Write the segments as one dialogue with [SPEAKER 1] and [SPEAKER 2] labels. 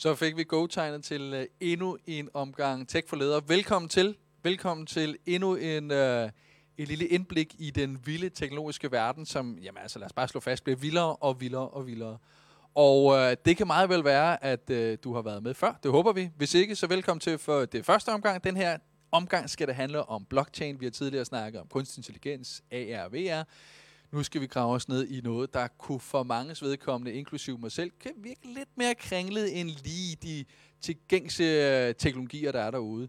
[SPEAKER 1] Så fik vi go-tegnet til uh, endnu en omgang Tech for Ledere. Velkommen til. Velkommen til endnu en, uh, et lille indblik i den vilde teknologiske verden, som, jamen altså lad os bare slå fast, bliver vildere og vildere og vildere. Og uh, det kan meget vel være, at uh, du har været med før. Det håber vi. Hvis ikke, så velkommen til for det første omgang. Den her omgang skal det handle om blockchain. Vi har tidligere snakket om kunstig intelligens, AR og VR. Nu skal vi grave os ned i noget, der kunne for mange vedkommende, inklusive mig selv, kan virke lidt mere kringlet end lige de tilgængse øh, teknologier, der er derude.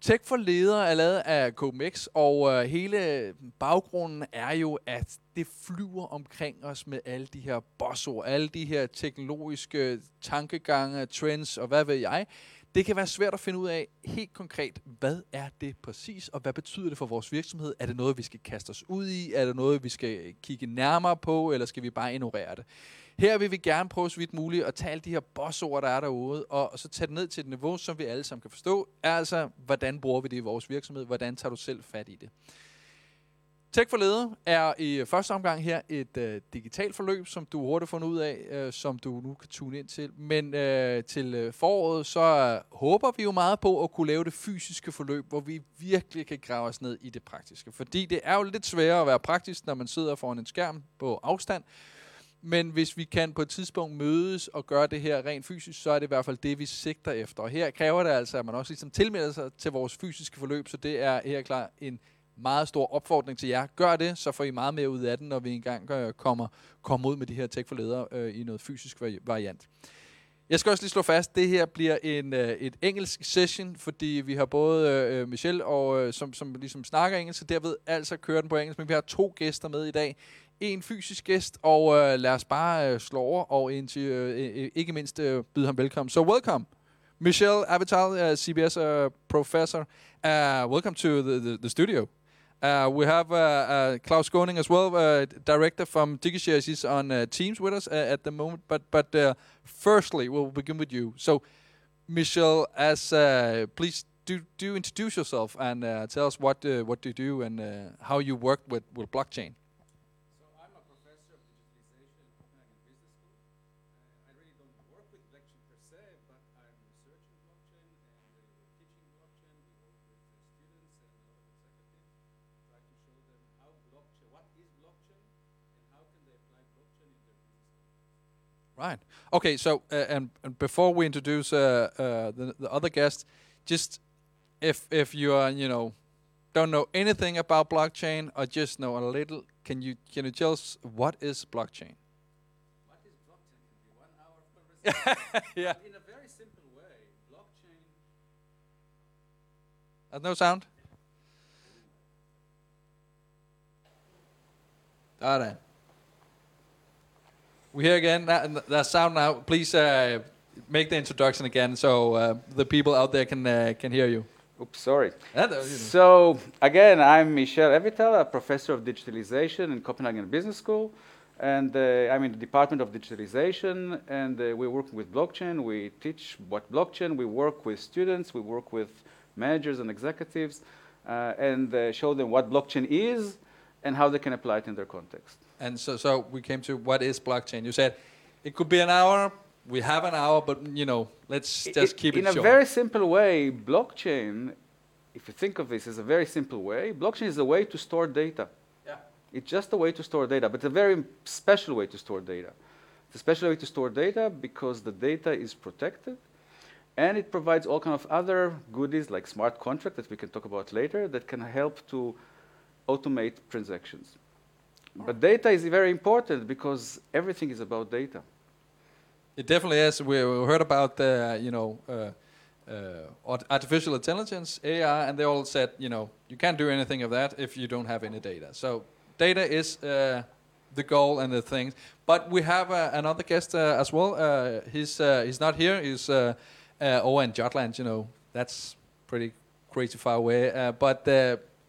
[SPEAKER 1] Tech for ledere er lavet af KMX, og øh, hele baggrunden er jo, at det flyver omkring os med alle de her bossord, alle de her teknologiske tankegange, trends og hvad ved jeg. Det kan være svært at finde ud af helt konkret, hvad er det præcis, og hvad betyder det for vores virksomhed? Er det noget, vi skal kaste os ud i? Er det noget, vi skal kigge nærmere på, eller skal vi bare ignorere det? Her vil vi gerne prøve så vidt muligt at tage alle de her bossord, der er derude, og så tage det ned til et niveau, som vi alle sammen kan forstå. Altså, hvordan bruger vi det i vores virksomhed? Hvordan tager du selv fat i det? Tech for Leder er i første omgang her et øh, digitalt forløb, som du hurtigt fundet ud af, øh, som du nu kan tune ind til. Men øh, til øh, foråret, så øh, håber vi jo meget på at kunne lave det fysiske forløb, hvor vi virkelig kan grave os ned i det praktiske. Fordi det er jo lidt sværere at være praktisk, når man sidder foran en skærm på afstand. Men hvis vi kan på et tidspunkt mødes og gøre det her rent fysisk, så er det i hvert fald det, vi sigter efter. Og her kræver det altså, at man også ligesom tilmelder sig til vores fysiske forløb, så det er her klar en meget stor opfordring til jer. Gør det, så får I meget mere ud af den, når vi engang øh, kommer, kommer ud med de her tech for ledere øh, i noget fysisk variant. Jeg skal også lige slå fast, at det her bliver en, øh, et engelsk session, fordi vi har både øh, øh, Michelle, og, øh, som, som ligesom snakker engelsk, så derved altså kører den på engelsk, men vi har to gæster med i dag. En fysisk gæst, og øh, lad os bare øh, slå over, og indtil, øh, øh, ikke mindst øh, byde ham velkommen. So welcome, Michelle Avital, uh, CBS uh, professor. Uh, welcome to the, the, the studio. Uh, we have uh, uh, Claus Skaaning as well, uh, director from DigiShares. He's on uh, Teams with us uh, at the moment. But but firstly, we'll begin with you. So, Michel, as please do do introduce yourself and tell us what what you do and how you work with with blockchain. Right. Okay. So, uh, and, and, before we introduce uh, uh, the, the other guest, just if if you are you know don't know anything about blockchain or just know a little, can you can you tell us what is blockchain?
[SPEAKER 2] What is blockchain? One hour conversation.
[SPEAKER 1] yeah.
[SPEAKER 2] In a very simple way, blockchain.
[SPEAKER 1] Has no sound. All right. We hear again that, that sound now. Please uh, make the introduction again so uh, the people out there can uh, can hear you.
[SPEAKER 2] Oops, sorry. So again, I'm Michel Avital, a professor of digitalization in Copenhagen Business School, and uh, I'm in the Department of Digitalization, and uh, we're working with blockchain. We teach what blockchain. We work with students. We work with managers and executives, uh, and show them what blockchain is and how they can apply it in their context.
[SPEAKER 1] And so, so we came to what is blockchain. You said it could be an hour. We have an hour, but you know, let's just keep
[SPEAKER 2] it,
[SPEAKER 1] it
[SPEAKER 2] in a very simple way. Blockchain, if you think of this as a very simple way, blockchain is a way to store data.
[SPEAKER 1] Yeah.
[SPEAKER 2] It's just a way to store data, but it's a very special way to store data. It's a special way to store data because the data is protected and it provides all kind of other goodies like smart contract that we can talk about later that can help to automate transactions. But data is very important because everything is about data.
[SPEAKER 1] It definitely is. We heard about the, you know, uh, uh, artificial intelligence, AI, and they all said, you know, you can't do anything of that if you don't have any data. So data is uh, the goal and the things. But we have uh, another guest uh, as well. Uh, he's he's not here. He's over Jutland. You know, that's pretty crazy far away. but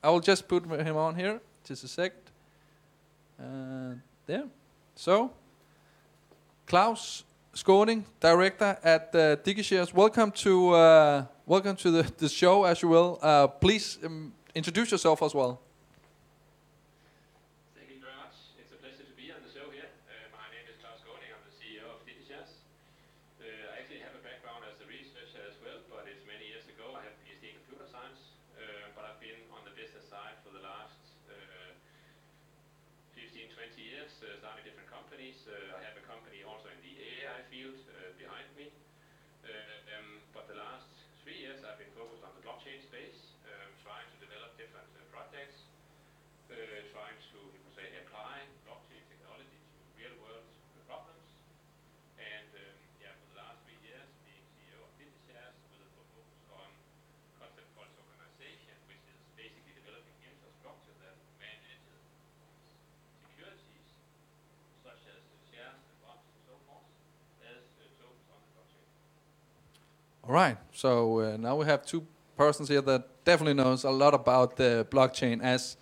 [SPEAKER 1] I will just put him on here. Just a sec. Uh, there. So, Claus Skaaning, director at uh, DigiShares. Welcome to uh, welcome to the, the show, as you will. Uh, please um, introduce yourself as well.
[SPEAKER 3] Thank you very much. It's a pleasure to be on the show here. Uh, my name is Claus Skaaning. I'm the CEO of DigiShares. Uh, I actually have a background uh, starting different companies. Uh, I have a company also in the AI field uh, behind me. Uh, um, but the last three years I've been focused on the blockchain space, um, trying to develop different uh, projects, uh, trying to, you could say, apply blockchain technology to real-world problems. And um, yeah, for the last three years, being CEO of DigiShares with a focus on concept called tokenization, which is basically developing infrastructure that manages securities, such as uh, shares and bonds and so forth, as uh, tokens on the blockchain.
[SPEAKER 1] All right. So uh, now we have two persons here that definitely knows a lot about the blockchain as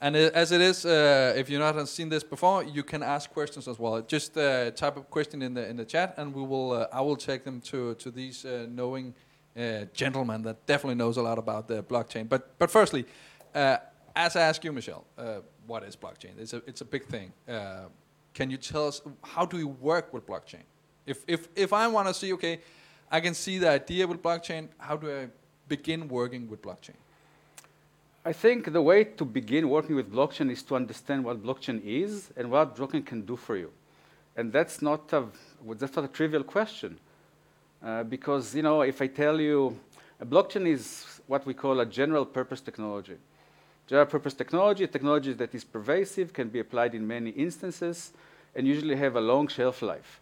[SPEAKER 1] and uh, as it is, uh, if you've not seen this before, you can ask questions as well. Just uh, type a question in the in the chat, and we will uh, I will take them to to these uh, knowing uh, gentlemen that definitely knows a lot about the blockchain. But but firstly, uh, as I ask you, Michel, what is blockchain? It's a it's a big thing. Can you tell us how do you work with blockchain? If if if I want to see, okay, I can see the idea with blockchain. How do I begin working with blockchain?
[SPEAKER 2] I think the way to begin working with blockchain is to understand what blockchain is and what blockchain can do for you. And that's not a, that's not a trivial question. Uh, because, you know, if I tell you a blockchain is what we call a general purpose technology. General purpose technology, technology that is pervasive, can be applied in many instances, and usually have a long shelf life.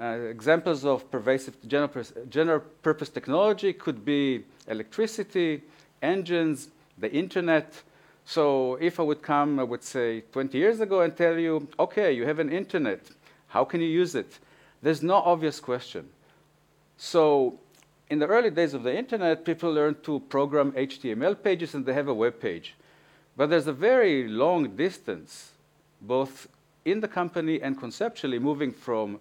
[SPEAKER 2] Uh, examples of pervasive general, general purpose technology could be electricity, engines, the internet. So if I would come, I would say 20 years ago and tell you, okay, you have an internet, how can you use it? There's no obvious question. So in the early days of the internet, people learned to program HTML pages and they have a web page. But there's a very long distance, both in the company and conceptually, moving from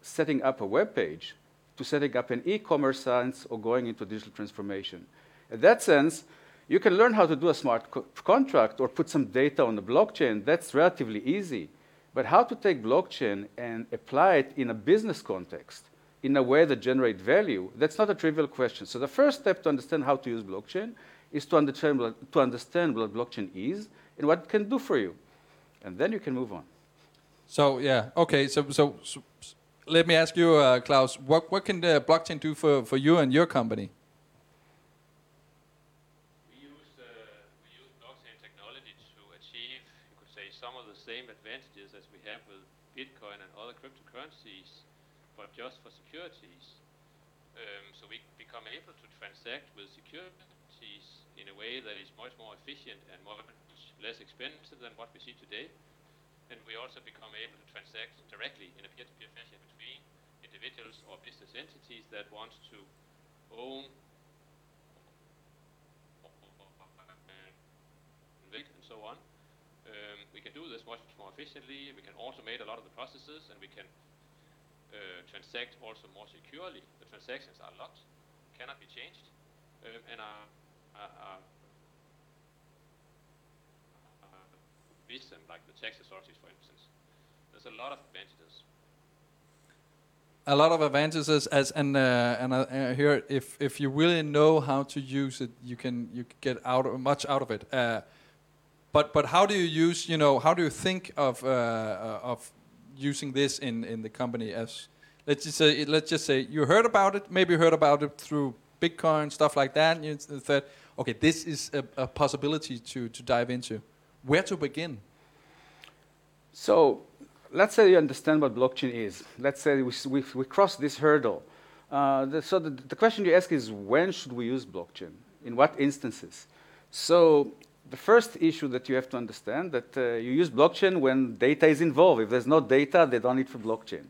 [SPEAKER 2] setting up a web page to setting up an e-commerce site or going into digital transformation. In that sense, you can learn how to do a smart co- contract or put some data on the blockchain. That's relatively easy. But how to take blockchain and apply it in a business context in a way that generates value, that's not a trivial question. So the first step to understand how to use blockchain is to understand, to understand what blockchain is and what it can do for you. And then you can move on.
[SPEAKER 1] So yeah, okay. So so, so let me ask you, uh, Claus, what what can the blockchain do for, for you and your company?
[SPEAKER 3] We use, uh, we use blockchain technology to achieve, you could say, some of the same advantages as we have with Bitcoin and other cryptocurrencies, but just for securities. Um, so we become able to transact with securities in a way that is much more efficient and much less expensive than what we see today. And we also become able to transact directly in a peer-to-peer fashion between individuals or business entities that want to own and so on. Um, we can do this much more efficiently. We can automate a lot of the processes, and we can uh, transact also more securely. The transactions are locked, cannot be changed, um, and are, are, are, are like the tax authorities, for instance. There's a lot of advantages.
[SPEAKER 1] A lot of advantages, as and uh, and uh, uh, here, if if you really know how to use it, you can you get out of, much out of it. Uh, but but how do you use you know how do you think of uh, uh, of using this in in the company as let's just say let's just say you heard about it maybe you heard about it through Bitcoin stuff like that and you thought okay this is a, a possibility to to dive into where to begin
[SPEAKER 2] So let's say you understand what blockchain is. Let's say we, we, we cross this hurdle. Uh, the, so the, the question you ask is when should we use blockchain? In what instances? So the first issue that you have to understand that uh, you use blockchain when data is involved. If there's no data, they don't need for blockchain.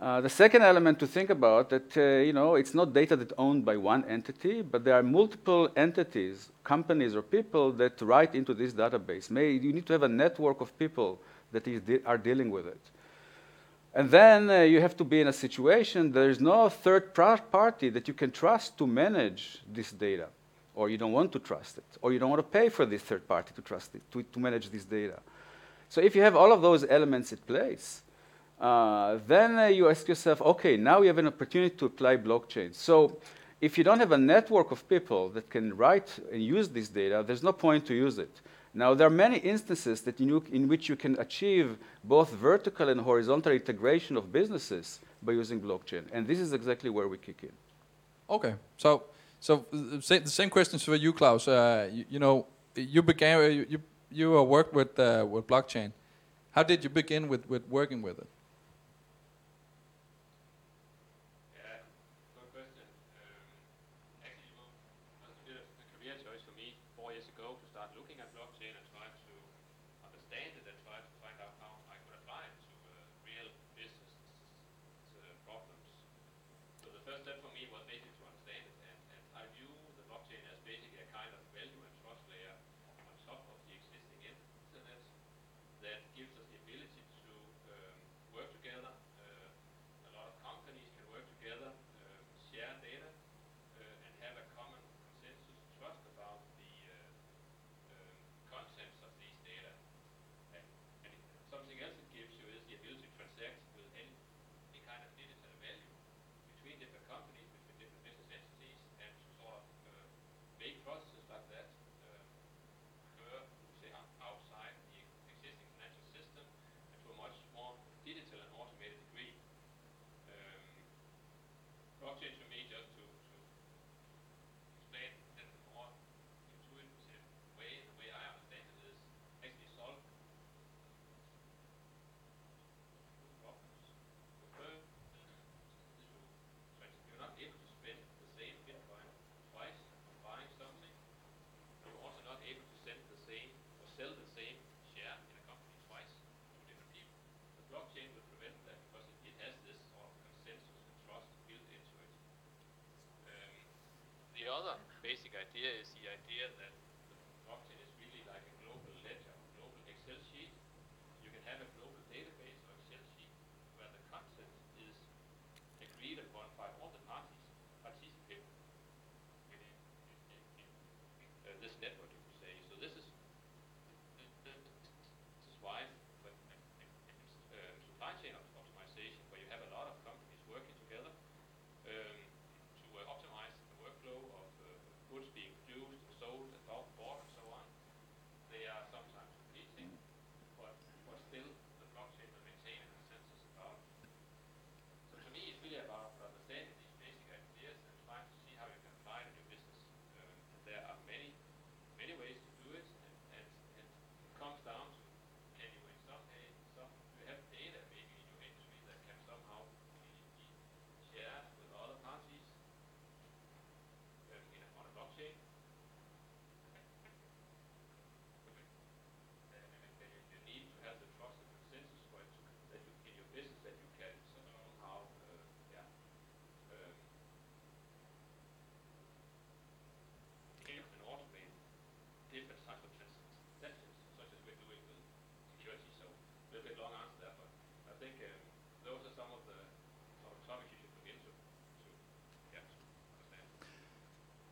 [SPEAKER 2] Uh, the second element to think about that uh, you know it's not data that's owned by one entity, but there are multiple entities, companies or people that write into this database. May, you need to have a network of people that is de- are dealing with it. And then uh, you have to be in a situation there is no third party that you can trust to manage this data, or you don't want to trust it, or you don't want to pay for this third party to trust it to, to manage this data. So if you have all of those elements in place, uh, then uh, you ask yourself, okay, now we have an opportunity to apply blockchain. So if you don't have a network of people that can write and use this data, there's no point to use it. Now, there are many instances that you, in which you can achieve both vertical and horizontal integration of businesses by using blockchain, and this is exactly where we kick in.
[SPEAKER 3] Okay, so so uh, the same questions for you, Claus. Uh, you, you, know, you began you you, you worked with uh, with blockchain. How did you begin with, with working with it?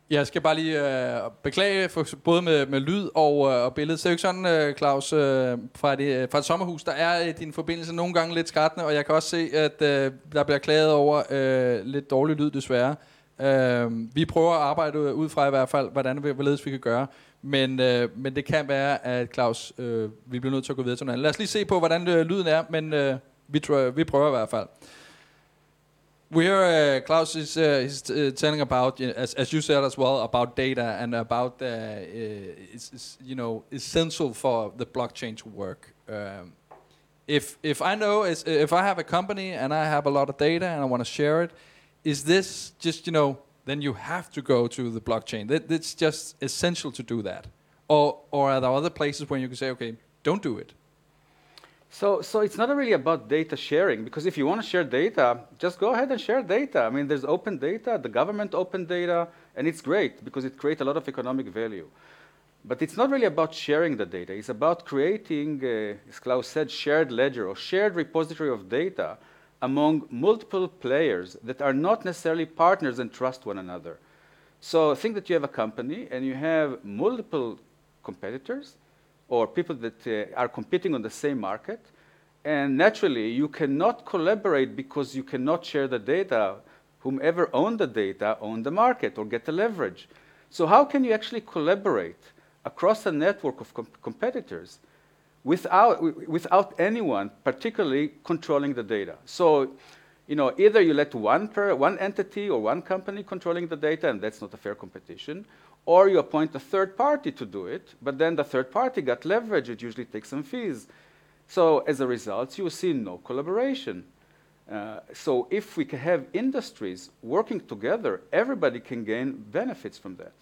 [SPEAKER 3] Jeg skal bare lige øh, beklage for både med, med lyd og, øh, og billede. Så er jo ikke sådan, øh, Claus, øh, fra, det, øh, fra et sommerhus, der er øh, din forbindelse nogle gange lidt skrættende, og jeg kan også se, at øh, der bliver klaget over øh, lidt dårlig lyd desværre. Øh, vi prøver at arbejde ud fra i hvert fald, hvordan vi, hvorledes vi kan gøre. Men, øh, men det kan være, at Claus, øh, vi bliver nødt til at gå videre til noget andet. Lad os lige se på, hvordan øh, lyden er, men øh, vi, tror, vi prøver i hvert fald. We hear uh, Claus is uh, he's uh, telling about as as you said as well about data and about uh, it's, it's, you know essential for the blockchain to work. Um, if if I know if I have a company and I have a lot of data and I want to share it, is this just you know then you have to go to the blockchain. That, it's just essential to do that, or or are there other places where you can say okay don't do it?
[SPEAKER 2] So, so it's not really about data sharing because if you want to share data, just go ahead and share data. I mean, there's open data, the government open data, and it's great because it creates a lot of economic value. But it's not really about sharing the data. It's about creating, uh, as Claus said, shared ledger or shared repository of data among multiple players that are not necessarily partners and trust one another. So think that you have a company and you have multiple competitors or people that uh, are competing on the same market. And naturally, you cannot collaborate because you cannot share the data. Whomever own the data own the market or get the leverage. So how can you actually collaborate across a network of com competitors without, without anyone particularly controlling the data. So, you know, either you let one, per, one entity or one company controlling the data, and that's not a fair competition, or you appoint a third party to do it, but then the third party got leverage, it usually takes some fees. So as a result, you see no collaboration. Uh, so if we can have industries working together, everybody can gain benefits from that.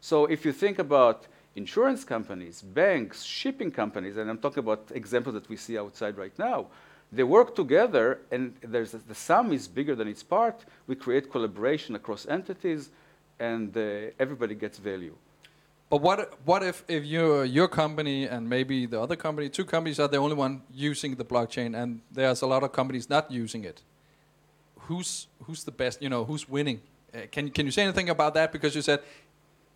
[SPEAKER 2] So if you think about insurance companies, banks, shipping companies, and I'm talking about examples that we see outside right now, they work together and there's the sum is bigger than its part. We create collaboration across entities and uh, everybody gets value.
[SPEAKER 1] But what what if if your your company and maybe the other company, two companies are the only one using the blockchain, and there's a lot of companies not using it. Who's who's the best? You know, who's winning? Uh, can can you say anything about that? Because you said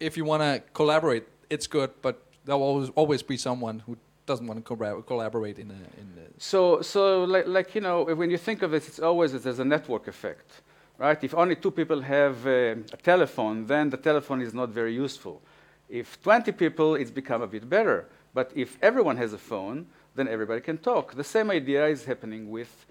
[SPEAKER 1] if you want to collaborate, it's good, but there will always always be someone who doesn't want to collaborate in a, in a
[SPEAKER 2] so so like, like you know when you think of it it's always there's a network effect right if only two people have uh, a telephone then the telephone is not very useful if 20 people, it's become a bit better. But if everyone has a phone, then everybody can talk. The same idea is happening with,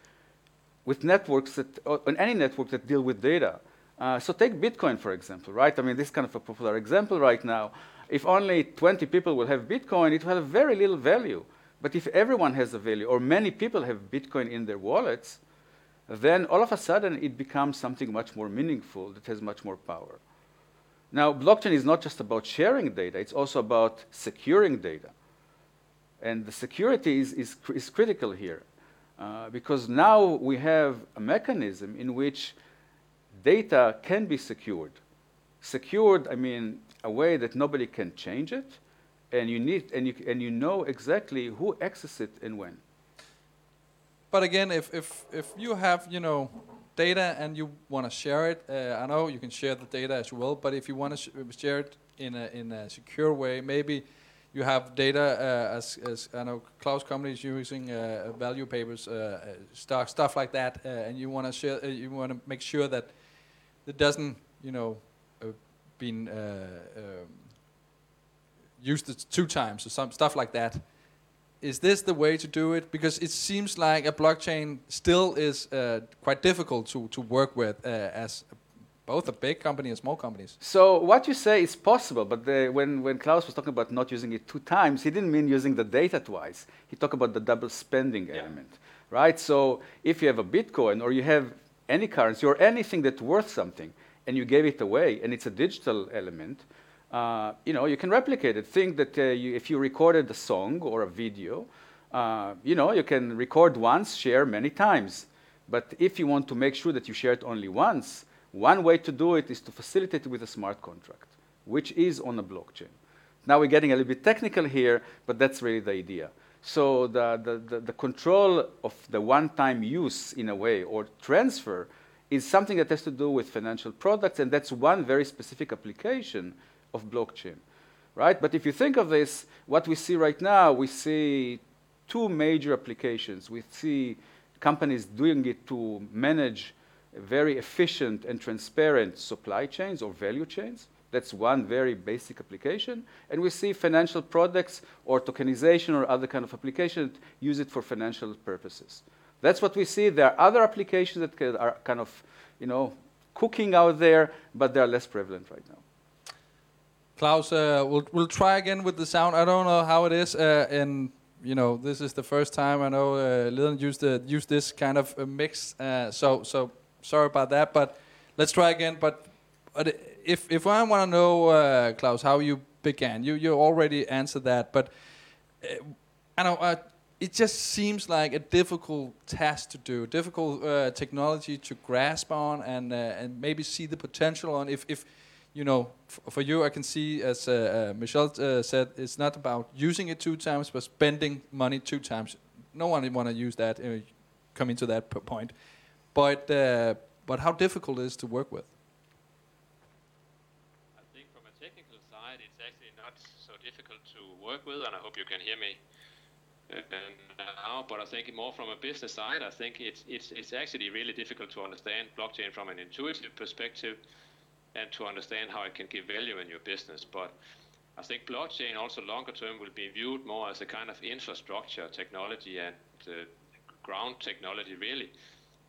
[SPEAKER 2] with networks that, on any network that deal with data. Uh, so take Bitcoin, for example, right? I mean, this is kind of a popular example right now. If only 20 people will have Bitcoin, it will have very little value. But if everyone has a value, or many people have Bitcoin in their wallets, then all of a sudden it becomes something much more meaningful that has much more power. Now, blockchain is not just about sharing data, it's also about securing data. And the security is, is, is critical here uh, because now we have a mechanism in which data can be secured. Secured, I mean, a way that nobody can change it, and you, need, and you, and you know exactly who accesses it and when.
[SPEAKER 1] But again, if, if, if you have, you know, data and you want to share it, uh, I know you can share the data as well, but if you want to sh share it in a, in a secure way, maybe you have data uh, as, as I know Claus company is using uh, value papers, uh, uh, stuff like that, uh, and you want to share, you want to make sure that it doesn't, you know, been um, used two times or some stuff like that is this the way to do it? Because it seems like a blockchain still is uh, quite difficult to, to work with uh, as both a big company and small companies.
[SPEAKER 2] So what you say is possible, but the, when, when Claus was talking about not using it two times, he didn't mean using the data twice. He talked about the double spending yeah. element, right? So if you have a Bitcoin or you have any currency or anything that's worth something and you gave it away and it's a digital element, uh, you know, you can replicate it. Think that uh, you, if you recorded a song or a video, uh, you know, you can record once, share many times. But if you want to make sure that you share it only once, one way to do it is to facilitate it with a smart contract, which is on a blockchain. Now we're getting a little bit technical here, but that's really the idea. So the, the, the, the control of the one-time use, in a way, or transfer, is something that has to do with financial products, and that's one very specific application of blockchain, right? But if you think of this, what we see right now, we see two major applications. We see companies doing it to manage very efficient and transparent supply chains or value chains. That's one very basic application. And we see financial products or tokenization or other kind of applications use it for financial purposes. That's what we see. There are other applications that are kind of, you know, cooking out there, but they're less prevalent right now.
[SPEAKER 1] Claus, uh, we'll we'll try again with the sound. I don't know how it is, uh, and you know this is the first time I know uh, used the, used this kind of mix. Uh, so so sorry about that, but let's try again. But, but if if I want to know, uh, Claus, how you began, you you already answered that, but uh, I know. Uh, it just seems like a difficult task to do, difficult technology to grasp on, and and maybe see the potential on. If if you know, for you, I can see, as uh, uh, Michel uh, said, it's not about using it two times, but spending money two times. No one want to use that, uh, coming to that point. But, uh, but how difficult is to work with?
[SPEAKER 3] I think from a technical side, it's actually not so difficult to work with, and I hope you can hear me uh, now. But I think more from a business side, I think it's, it's, it's actually really difficult to understand blockchain from an intuitive perspective and to understand how it can give value in your business. But I think blockchain also longer term will be viewed more as a kind of infrastructure technology and uh, ground technology, really.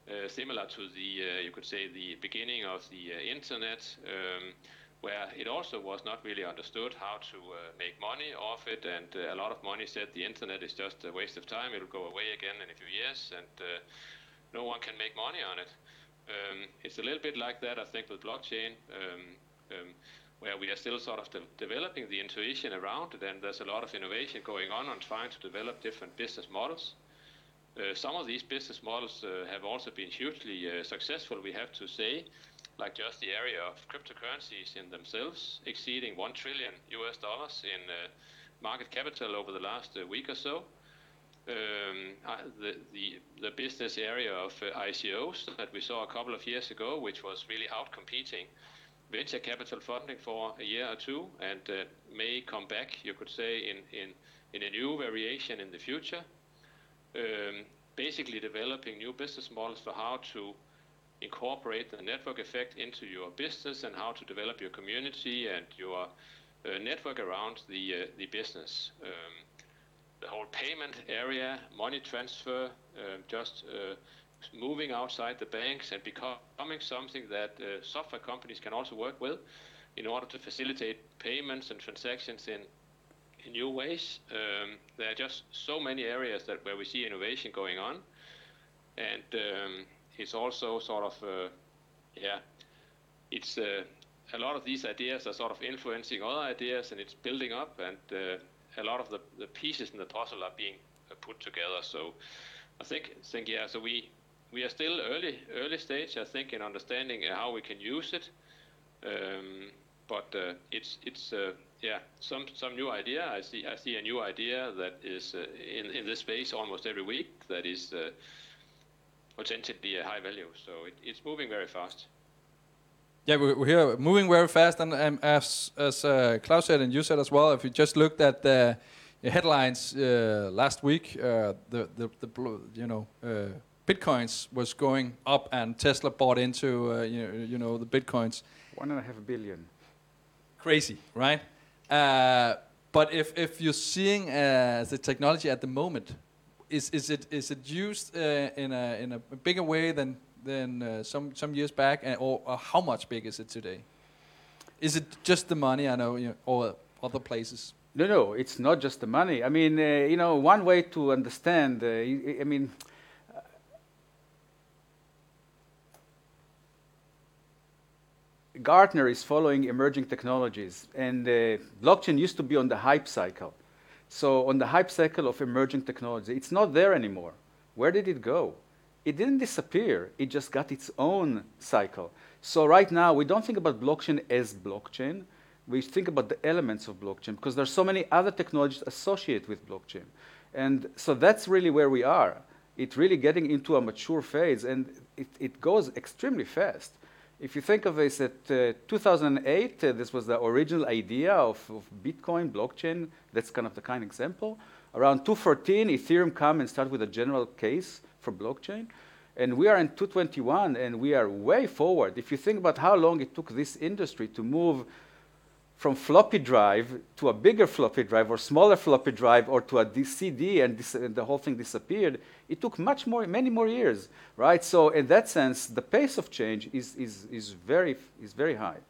[SPEAKER 3] Uh, similar to the, uh, you could say, the beginning of the uh, internet, um, where it also was not really understood how to uh, make money off it, and uh, a lot of money said the internet is just a waste of time, it'll go away again in a few years, and no one can make money on it. Um, it's a little bit like that, I think, with blockchain. Um, um, where we are still sort of de developing the intuition around it, and there's a lot of innovation going on on trying to develop different business models. Uh, some of these business models uh, have also been hugely uh, successful, we have to say, like just the area of cryptocurrencies in themselves, exceeding 1 trillion US dollars in uh, market capital over the last uh, week or so. Um, the, the, the, business area of uh, ICOs that we saw a couple of years ago, which was really out competing venture capital funding for a year or two and uh, may come back, you could say, in, in, in a new variation in the future. Um, basically developing new business models for how to incorporate the network effect into your business and how to develop your community and your uh, network around the, uh, the business. Um, the whole payment area, money transfer, um, just uh, moving outside the banks and becoming something that uh, software companies can also work with in order to facilitate payments and transactions in, in new ways. Um, there are just so many areas that where we see innovation going on, and um, it's also sort of uh, yeah, it's uh, a lot of these ideas are sort of influencing other ideas, and it's building up, and uh, a lot of the, the pieces in the puzzle are being uh, put together. So I think think yeah, so we we are still early early stage, I think, in understanding uh, how we can use it. Um, but uh, it's it's uh, yeah some some new idea. I see I see a new idea that is uh, in in this space almost every week that is uh, potentially a high value. So it, it's moving very fast.
[SPEAKER 1] Yeah, we're here moving very fast, and um, as as uh, Claus said and you said as well, if you just looked at the headlines last week, the, the the you know bitcoins was going up, and Tesla bought into uh, you, know, you know the bitcoins.
[SPEAKER 2] One and a half billion.
[SPEAKER 1] Crazy, right? Uh, but if if you're seeing uh, the technology at the moment, is is it is it used uh, in a in a bigger way than than uh, some some years back, or, or, how much big is it today? Is it just the money? I know, you know or other places.
[SPEAKER 2] No, no, it's not just the money. I mean, uh, you know, one way to understand. I mean Gartner is following emerging technologies, and uh, blockchain used to be on the hype cycle. So on the hype cycle of emerging technology, it's not there anymore. Where did it go? It didn't disappear. It just got its own cycle. So right now, we don't think about blockchain as blockchain. We think about the elements of blockchain because there's so many other technologies associated with blockchain. And so that's really where we are. It's really getting into a mature phase, and it, it goes extremely fast. If you think of this, at uh, 2008, uh, this was the original idea of, of, Bitcoin, blockchain. That's kind of the kind example. Around 2014, Ethereum come and start with a general case for blockchain. And we are in 221, and we are way forward. If you think about how long it took this industry to move from floppy drive to a bigger floppy drive or smaller floppy drive or to a CD and, and, the whole thing disappeared, it took much more, many more years, right? So in that sense, the pace of change is, is, is, very, is very high.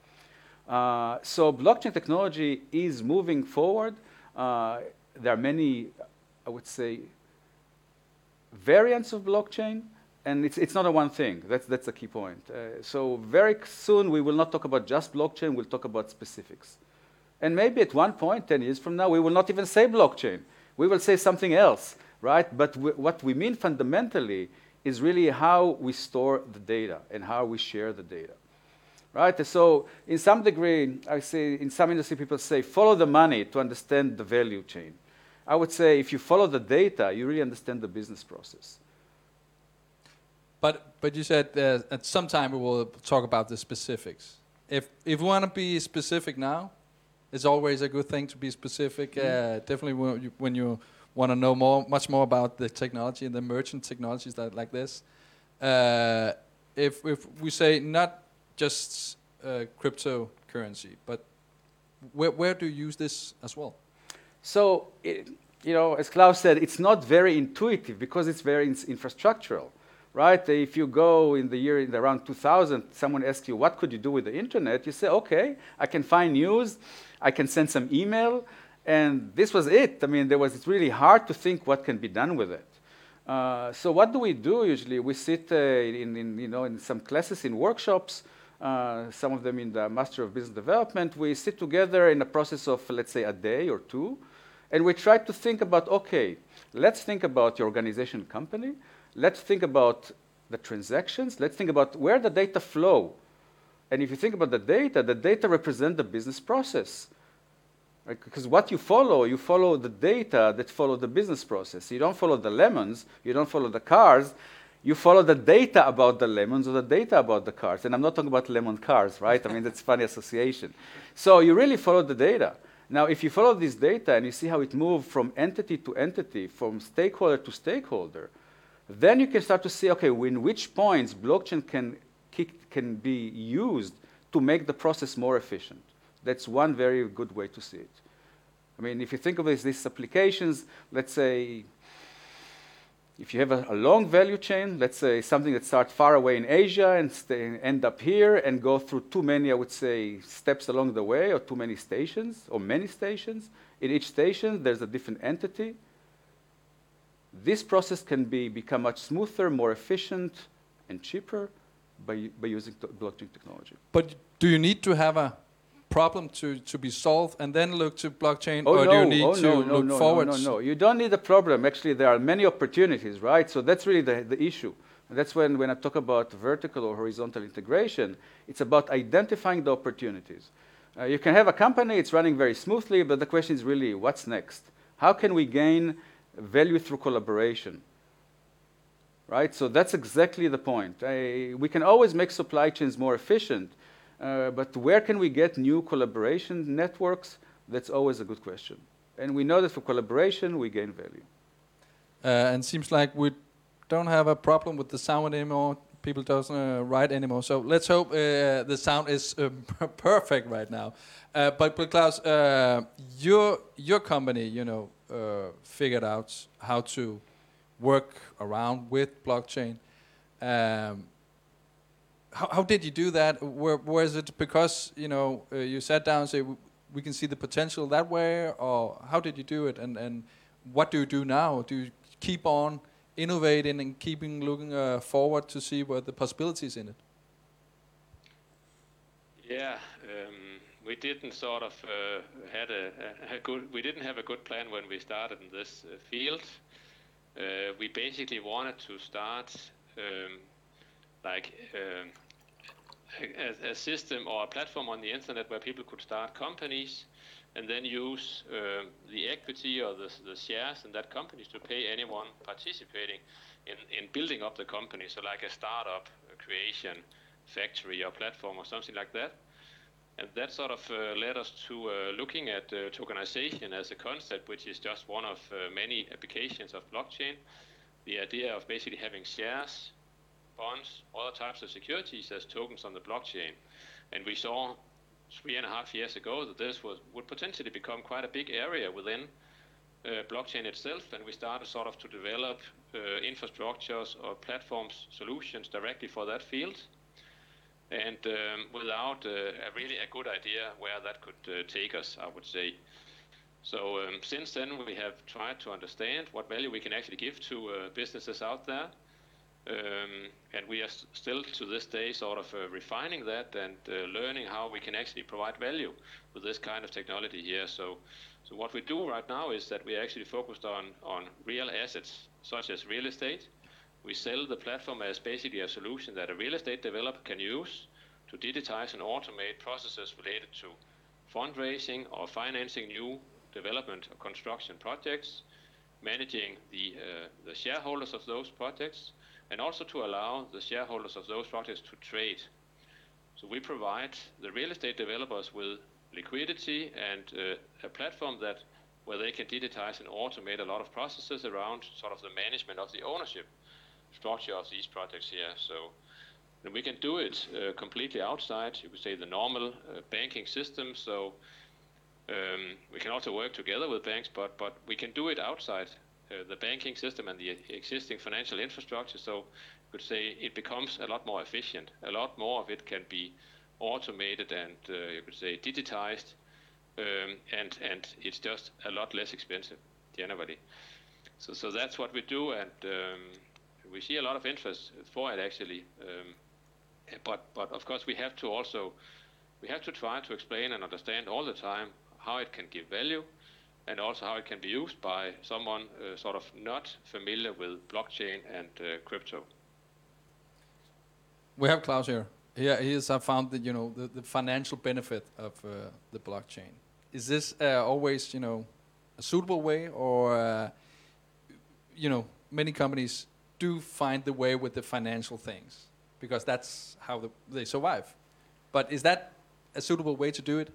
[SPEAKER 2] Uh, so blockchain technology is moving forward. Uh, there are many, I would say, variants of blockchain and it's, it's not a one thing. That's, that's a key point. Uh, so very soon we will not talk about just blockchain, we'll talk about specifics. And maybe at one point, 10 years from now, we will not even say blockchain. We will say something else, right? But what we mean fundamentally is really how we store the data and how we share the data. Right? So in some degree, I say in some industry people say follow the money to understand the value chain. I would say if you follow the data, you really understand the business process.
[SPEAKER 1] But but you said uh, at some time we will talk about the specifics. If if we want to be specific now, it's always a good thing to be specific. Mm. Uh, definitely when you, when you want to know more, much more about the technology and the merchant technologies that like this. Uh, if if we say not just uh, cryptocurrency, but where, where do you use this as well?
[SPEAKER 2] So, it, you know, as Claus said, it's not very intuitive because it's very infrastructural, right? If you go in the year in the around 2000, someone asks you, what could you do with the internet? You say, okay, I can find news, I can send some email, and this was it. I mean, there was, it's really hard to think what can be done with it. Uh, so what do we do usually? We sit uh, in, in, you know, in some classes, in workshops, uh, some of them in the Master of Business Development. We sit together in a process of, let's say, a day or two, and we try to think about, okay, let's think about your organization company. Let's think about the transactions. Let's think about where the data flow. And if you think about the data, the data represent the business process. Right? Because what you follow, you follow the data that follow the business process. You don't follow the lemons, you don't follow the cars, you follow the data about the lemons or the data about the cars. And I'm not talking about lemon cars, right? I mean, that's funny association. So you really follow the data. Now, if you follow this data and you see how it moves from entity to entity, from stakeholder to stakeholder, then you can start to see, okay, in which points blockchain can, can be used to make the process more efficient. That's one very good way to see it. I mean, if you think of these applications, let's say if you have a, a, long value chain, let's say something that starts far away in Asia and stay, end up here and go through too many, I would say, steps along the way or too many stations or many stations. In each station, there's a different entity. This process can be, become much smoother, more efficient, and cheaper by, by using blockchain technology.
[SPEAKER 1] But do you need to have a problem to, to be solved and then look to blockchain,
[SPEAKER 2] oh,
[SPEAKER 1] or
[SPEAKER 2] no,
[SPEAKER 1] do you need
[SPEAKER 2] oh,
[SPEAKER 1] to
[SPEAKER 2] no, no,
[SPEAKER 1] look
[SPEAKER 2] no,
[SPEAKER 1] forward?
[SPEAKER 2] No, no, no, you don't need a problem. Actually, there are many opportunities, right? So that's really the, the issue. And that's when, when I talk about vertical or horizontal integration, it's about identifying the opportunities. Uh, you can have a company, it's running very smoothly, but the question is really, what's next? How can we gain value through collaboration? Right? So that's exactly the point. I, we can always make supply chains more efficient, uh, but where can we get new collaboration networks? That's always a good question. And we know that for collaboration, we gain value.
[SPEAKER 1] Uh, and seems like we don't have a problem with the sound anymore. People doesn't uh, write anymore. So let's hope uh, the sound is uh, perfect right now. Uh, but, but Claus, your your company, you know, figured out how to work around with blockchain. Um, how, how did you do that? Where, was it because you know uh, you sat down and say we can see the potential that way, or how did you do it? And and what do you do now? Do you keep on innovating and keeping looking uh, forward to see what the possibilities in it?
[SPEAKER 3] Yeah, um, we didn't sort of uh, had a, a, good. We didn't have a good plan when we started in this uh, field. Uh, we basically wanted to start um, like. Um, a, a, system or a platform on the internet where people could start companies and then use uh, the equity or the, the shares in that company to pay anyone participating in, in building up the company. So like a startup, a creation, factory or platform or something like that. And that sort of uh, led us to uh, looking at uh, tokenization as a concept, which is just one of uh, many applications of blockchain. The idea of basically having shares bonds, other types of securities as tokens on the blockchain. And we saw three and a half years ago that this was, would potentially become quite a big area within uh, blockchain itself, and we started sort of to develop uh, infrastructures or platforms solutions directly for that field. And um, without uh, a really a good idea where that could uh, take us, I would say. So um, since then, we have tried to understand what value we can actually give to uh, businesses out there um, and we are st still to this day sort of uh, refining that and uh, learning how we can actually provide value with this kind of technology here. So, so what we do right now is that we are actually focused on, on real assets, such as real estate. We sell the platform as basically a solution that a real estate developer can use to digitize and automate processes related to fundraising or financing new development or construction projects, managing the, uh, the shareholders of those projects, and also to allow the shareholders of those projects to trade. So we provide the real estate developers with liquidity and uh, a platform that where they can digitize and automate a lot of processes around sort of the management of the ownership structure of these projects here. So we can do it uh, completely outside, you could say, the normal uh, banking system. So Um, we can also work together with banks, but, but we can do it outside uh, the banking system and the existing financial infrastructure. So you could say it becomes a lot more efficient. A lot more of it can be automated and uh, you could say digitized, um, and and it's just a lot less expensive generally. So so that's what we do, and um, we see a lot of interest for it actually. Um, but but of course we have to also we have to try to explain and understand all the time how it can give value and also how it can be used by someone uh, sort of not familiar with blockchain and uh, crypto.
[SPEAKER 1] We have Claus here. Yeah, he has found that you know the, the financial benefit of uh, the blockchain. Is this uh, always you know a suitable way, or uh, you know many companies do find the way with the financial things because that's how the, they survive. But is that a suitable way to do it?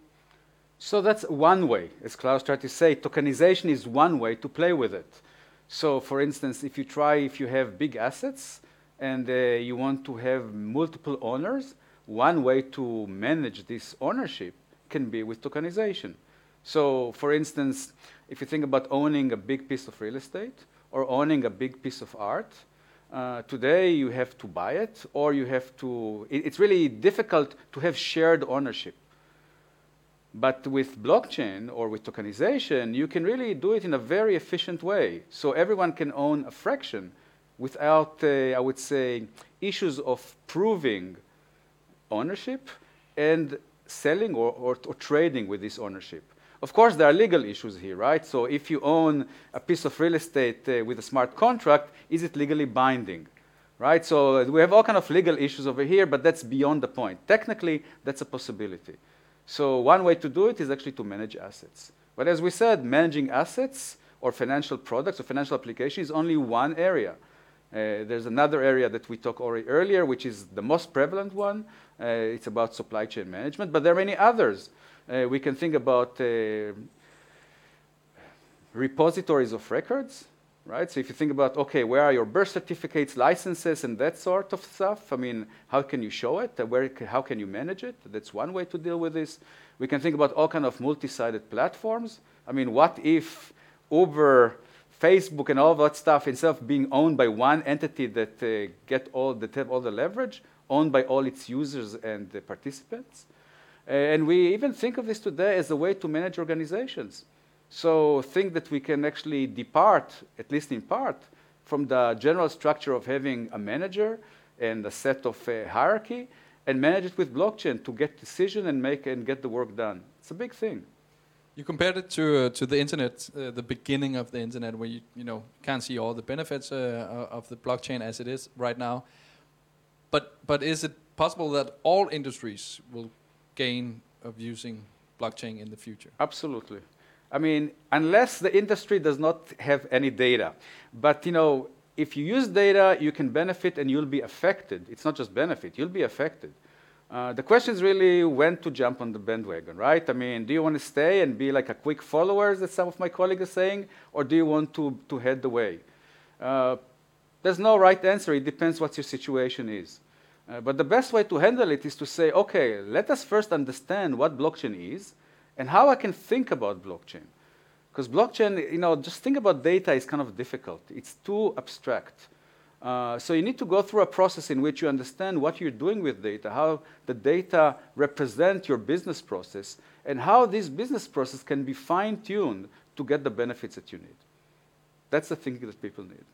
[SPEAKER 2] So that's one way, as Claus tried to say. Tokenization is one way to play with it. So, for instance, if you try, if you have big assets and uh, you want to have multiple owners, one way to manage this ownership can be with tokenization. So, for instance, if you think about owning a big piece of real estate or owning a big piece of art, uh, today you have to buy it or you have to, it, it's really difficult to have shared ownership. But with blockchain or with tokenization, you can really do it in a very efficient way. So everyone can own a fraction without, uh, I would say, issues of proving ownership and selling or, or, or trading with this ownership. Of course, there are legal issues here, right? So if you own a piece of real estate uh, with a smart contract, is it legally binding? Right? So we have all kind of legal issues over here, but that's beyond the point. Technically, that's a possibility. So one way to do it is actually to manage assets. But as we said, managing assets or financial products or financial application is only one area. Uh, there's another area that we talked already earlier, which is the most prevalent one. Uh, it's about supply chain management, but there are many others. Uh, we can think about uh, repositories of records, right? So if you think about, okay, where are your birth certificates, licenses, and that sort of stuff? I mean, how can you show it? Where, how can you manage it? That's one way to deal with this. We can think about all kind of multi-sided platforms. I mean, what if Uber, Facebook, and all that stuff, instead of being owned by one entity that uh, get all that have all the leverage, owned by all its users and the participants? And we even think of this today as a way to manage organizations. So think that we can actually depart, at least in part, from the general structure of having a manager and a set of uh, hierarchy and manage it with blockchain to get decision and make and get the work done. It's a big thing.
[SPEAKER 1] You compared it to uh, to the internet, uh, the beginning of the internet, where you you know can't see all the benefits uh, of the blockchain as it is right now. But but is it possible that all industries will gain of using blockchain in the future?
[SPEAKER 2] Absolutely. I mean, unless the industry does not have any data. But, you know, if you use data, you can benefit and you'll be affected. It's not just benefit, you'll be affected. Uh, the question is really when to jump on the bandwagon, right? I mean, do you want to stay and be like a quick follower, as some of my colleagues are saying, or do you want to, to head the way? Uh, there's no right answer. It depends what your situation is. Uh, but the best way to handle it is to say, okay, let us first understand what blockchain is and how I can think about blockchain. Because blockchain, you know, just think about data is kind of difficult. It's too abstract. Uh, so you need to go through a process in which you understand what you're doing with data, how the data represent your business process, and how this business process can be fine-tuned to get the benefits that you need. That's the thinking that people need.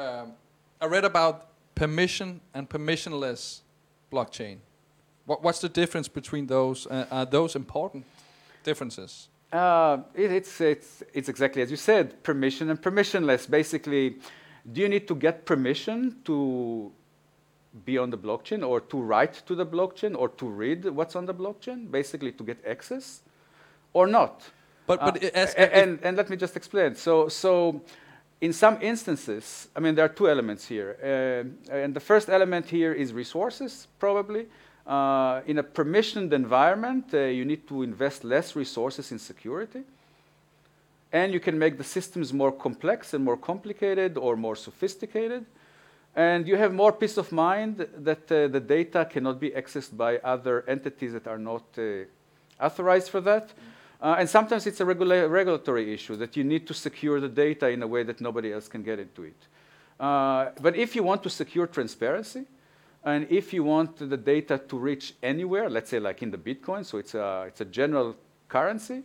[SPEAKER 1] Um, I read about permission and permissionless blockchain. What, what's the difference between those? Uh, are those important differences?
[SPEAKER 2] Uh, it, it's, it's, it's exactly as you said, permission and permissionless. Basically, do you need to get permission to be on the blockchain or to write to the blockchain or to read what's on the blockchain, basically to get access or not?
[SPEAKER 1] But, but uh,
[SPEAKER 2] and, and, and, let me just explain. So, so in some instances, I mean, there are two elements here. Uh, and the first element here is resources, probably. Uh, in a permissioned environment, uh, you need to invest less resources in security. And you can make the systems more complex and more complicated or more sophisticated. And you have more peace of mind that uh, the data cannot be accessed by other entities that are not uh, authorized for that. Uh, and sometimes it's a regula regulatory issue that you need to secure the data in a way that nobody else can get into it. Uh, but if you want to secure transparency, and if you want the data to reach anywhere, let's say like in the Bitcoin, so it's a, it's a general currency,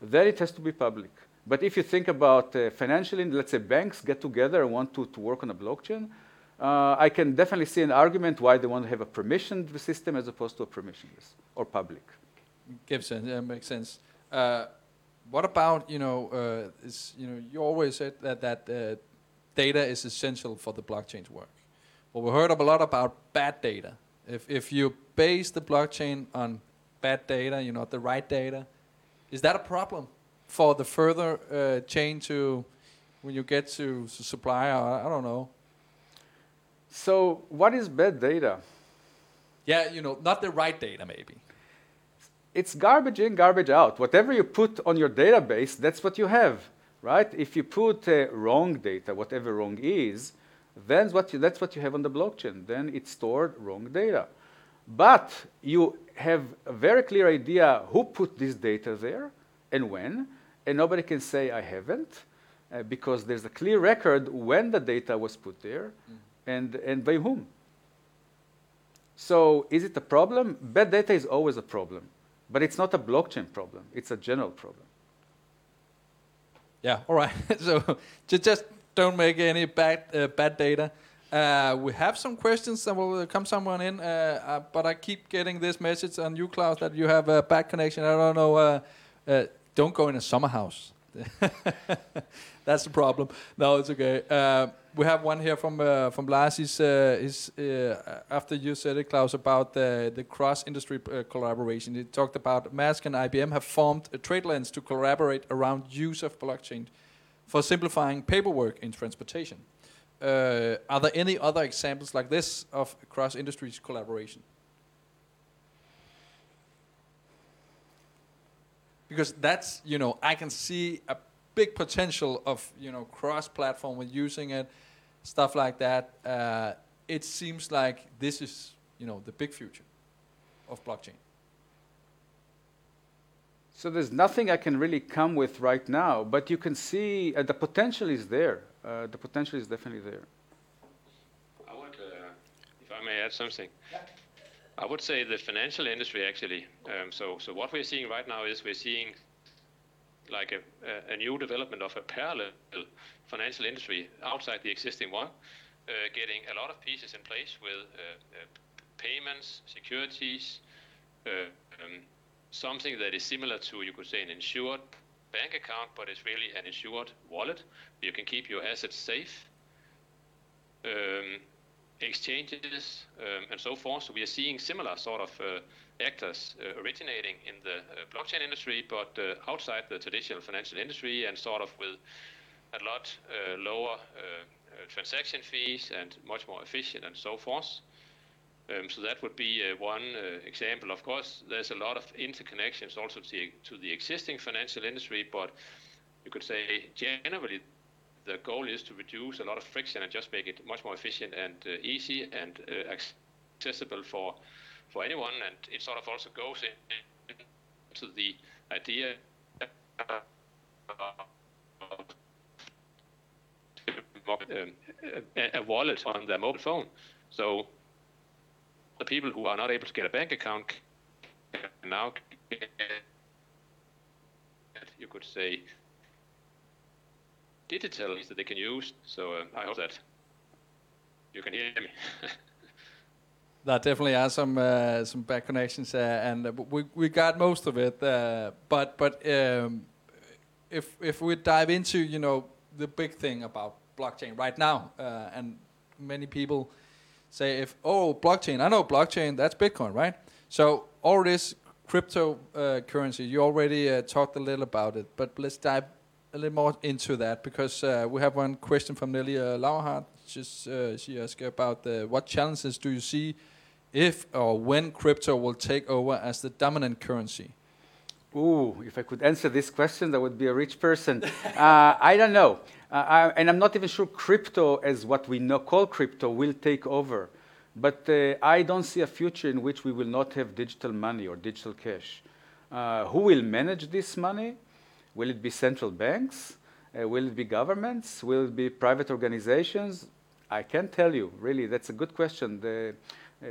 [SPEAKER 2] then it has to be public. But if you think about uh, financially, let's say banks get together and want to, to work on a blockchain, uh, I can definitely see an argument why they want to have a permissioned system as opposed to a permissionless or public.
[SPEAKER 1] Gives sense. Makes sense. Uh, what about you know? Uh, is, you know, you always said that that uh, data is essential for the blockchain to work. Well, we heard a lot about bad data. If if you base the blockchain on bad data, you know, the right data, is that a problem for the further uh, chain to when you get to, to supplier? I don't know.
[SPEAKER 2] So, what is bad data?
[SPEAKER 1] Yeah, you know, not the right data, maybe.
[SPEAKER 2] It's garbage in, garbage out. Whatever you put on your database, that's what you have, right? If you put uh, wrong data, whatever wrong is, then what you, that's what you have on the blockchain. Then it's stored wrong data. But you have a very clear idea who put this data there and when, and nobody can say I haven't, uh, because there's a clear record when the data was put there mm. and, and by whom. So is it a problem? Bad data is always a problem, but it's not a blockchain problem. It's a general problem.
[SPEAKER 1] Yeah, all right. so just don't make any bad uh, bad data. Uh, we have some questions that will come someone in, uh, uh, but I keep getting this message on you, Claus, that you have a bad connection. I don't know. Uh, uh, don't go in a summer house. That's the problem. No, it's okay. we have one here from from Lars. He's, he's after you said it, Claus, about the the cross industry collaboration. He talked about Maersk and IBM have formed a TradeLens to collaborate around use of blockchain for simplifying paperwork in transportation. Uh, are there any other examples like this of cross industries collaboration? Because that's, you know, I can see a big potential of, you know, cross platform with using it, stuff like that. Uh, it seems like this is, you know, the big future of blockchain.
[SPEAKER 2] So there's nothing I can really come with right now, but you can see uh, the potential is there. Uh, the potential is definitely there.
[SPEAKER 3] I would, uh, if I may add something, yeah. I would say the financial industry actually. Um, so, so what we're seeing right now is we're seeing like a, a, new development of a parallel financial industry outside the existing one, uh, getting a lot of pieces in place with uh, uh, payments, securities. Um, something that is similar to, you could say, an insured bank account, but it's really an insured wallet. You can keep your assets safe. Um, exchanges um, and so forth. So we are seeing similar sort of uh, actors uh, originating in the uh, blockchain industry, but uh, outside the traditional financial industry and sort of with a lot uh, lower uh, transaction fees and much more efficient and so forth. Um, so that would be uh, one uh, example. Of course, there's a lot of interconnections also to the, to the existing financial industry, but you could say generally the goal is to reduce a lot of friction and just make it much more efficient and uh, easy and uh, accessible for for anyone. And it sort of also goes into the idea um, a, a wallet on their mobile phone. So the people who are not able to get a bank account can now get, you could say, digital that they can use. So uh, I hope that you can hear me.
[SPEAKER 1] There definitely are some uh, some bad connections, uh, and uh, we we got most of it. Uh, but but um, if if we dive into you know the big thing about blockchain right now, uh, and many people say if oh blockchain, I know blockchain, that's Bitcoin, right? So all this cryptocurrency, uh, you already uh, talked a little about it, but let's dive a little more into that because uh, we have one question from Nelly uh. Just uh, she asked about uh, what challenges do you see if or when crypto will take over as the dominant currency?
[SPEAKER 2] Ooh, if I could answer this question, that would be a rich person. uh, I don't know. Uh, I, and I'm not even sure crypto, as what we know, call crypto, will take over. But uh, I don't see a future in which we will not have digital money or digital cash. Uh, who will manage this money? Will it be central banks? Uh, will it be governments? Will it be private organizations? I can't tell you. Really, that's a good question. The, uh,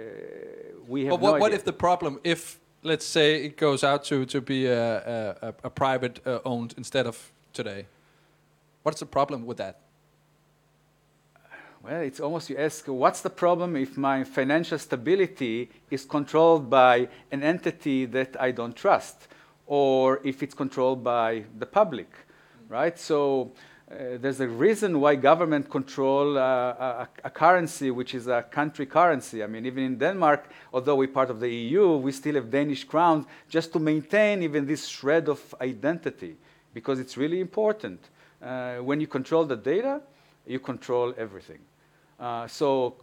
[SPEAKER 2] we have
[SPEAKER 1] but what,
[SPEAKER 2] no
[SPEAKER 1] what if the problem, if let's say it goes out to to be a a, a private uh, owned instead of today? What's the problem with that?
[SPEAKER 2] Well, it's almost you ask, what's the problem if my financial stability is controlled by an entity that I don't trust, or if it's controlled by the public, right? So uh, there's a reason why government control uh, a, a, currency which is a country currency. I mean, even in Denmark, although we're part of the EU, we still have Danish crowns just to maintain even this shred of identity, because it's really important. Uh, when you control the data, you control everything. Uh, so